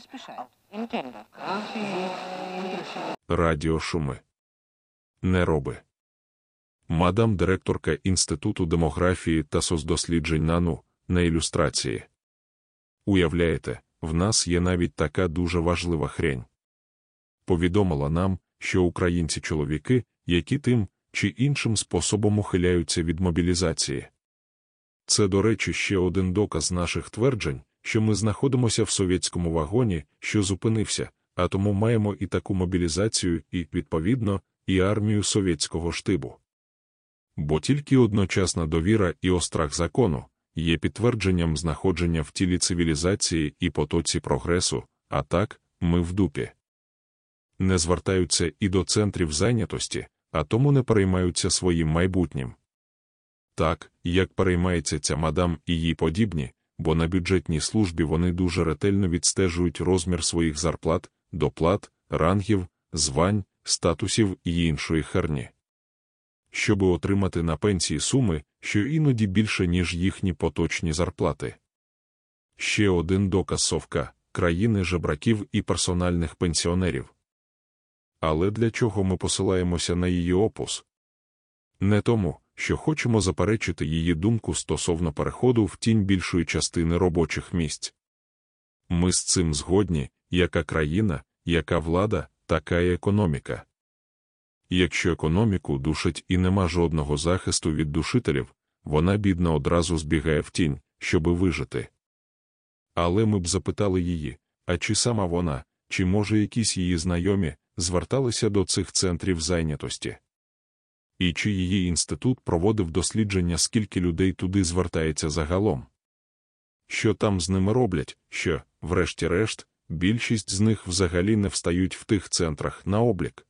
спешает. Entiendo. Радіошуми. Нероби. Мадам директорка Інституту демографії та соцдосліджень НАНУ на ілюстрації. Уявляєте, в нас є навіть така дуже важлива хрень. Повідомила нам, що українці-чоловіки, які тим чи іншим способом ухиляються від мобілізації. Це, до речі, ще один доказ наших тверджень, що ми знаходимося в совєтському вагоні, що зупинився, а тому маємо і таку мобілізацію, і, відповідно, і армію совєтського штибу. Бо тільки одночасна довіра і острах закону є підтвердженням знаходження в тілі цивілізації і потоці прогресу, а так, ми в дупі. Не звертаються і до центрів зайнятості, а тому не переймаються своїм майбутнім. Так, як переймається ця мадам і їй подібні, бо на бюджетній службі вони дуже ретельно відстежують розмір своїх зарплат, доплат, рангів, звань, статусів і іншої херні. Щоби отримати на пенсії суми, що іноді більше, ніж їхні поточні зарплати. Ще один доказ совка країни жебраків і персональних пенсіонерів. Але для чого ми посилаємося на її опус? Не тому, що хочемо заперечити її думку стосовно переходу в тінь більшої частини робочих місць. Ми з цим згодні, яка країна, яка влада, така і економіка. Якщо економіку душить і нема жодного захисту від душителів, вона бідна одразу збігає в тінь, щоби вижити. Але ми б запитали її, а чи сама вона, чи може якісь її знайомі, зверталися до цих центрів зайнятості? І чи її інститут проводив дослідження, скільки людей туди звертається загалом? Що там з ними роблять, що, врешті-решт, більшість з них взагалі не встають в тих центрах на облік?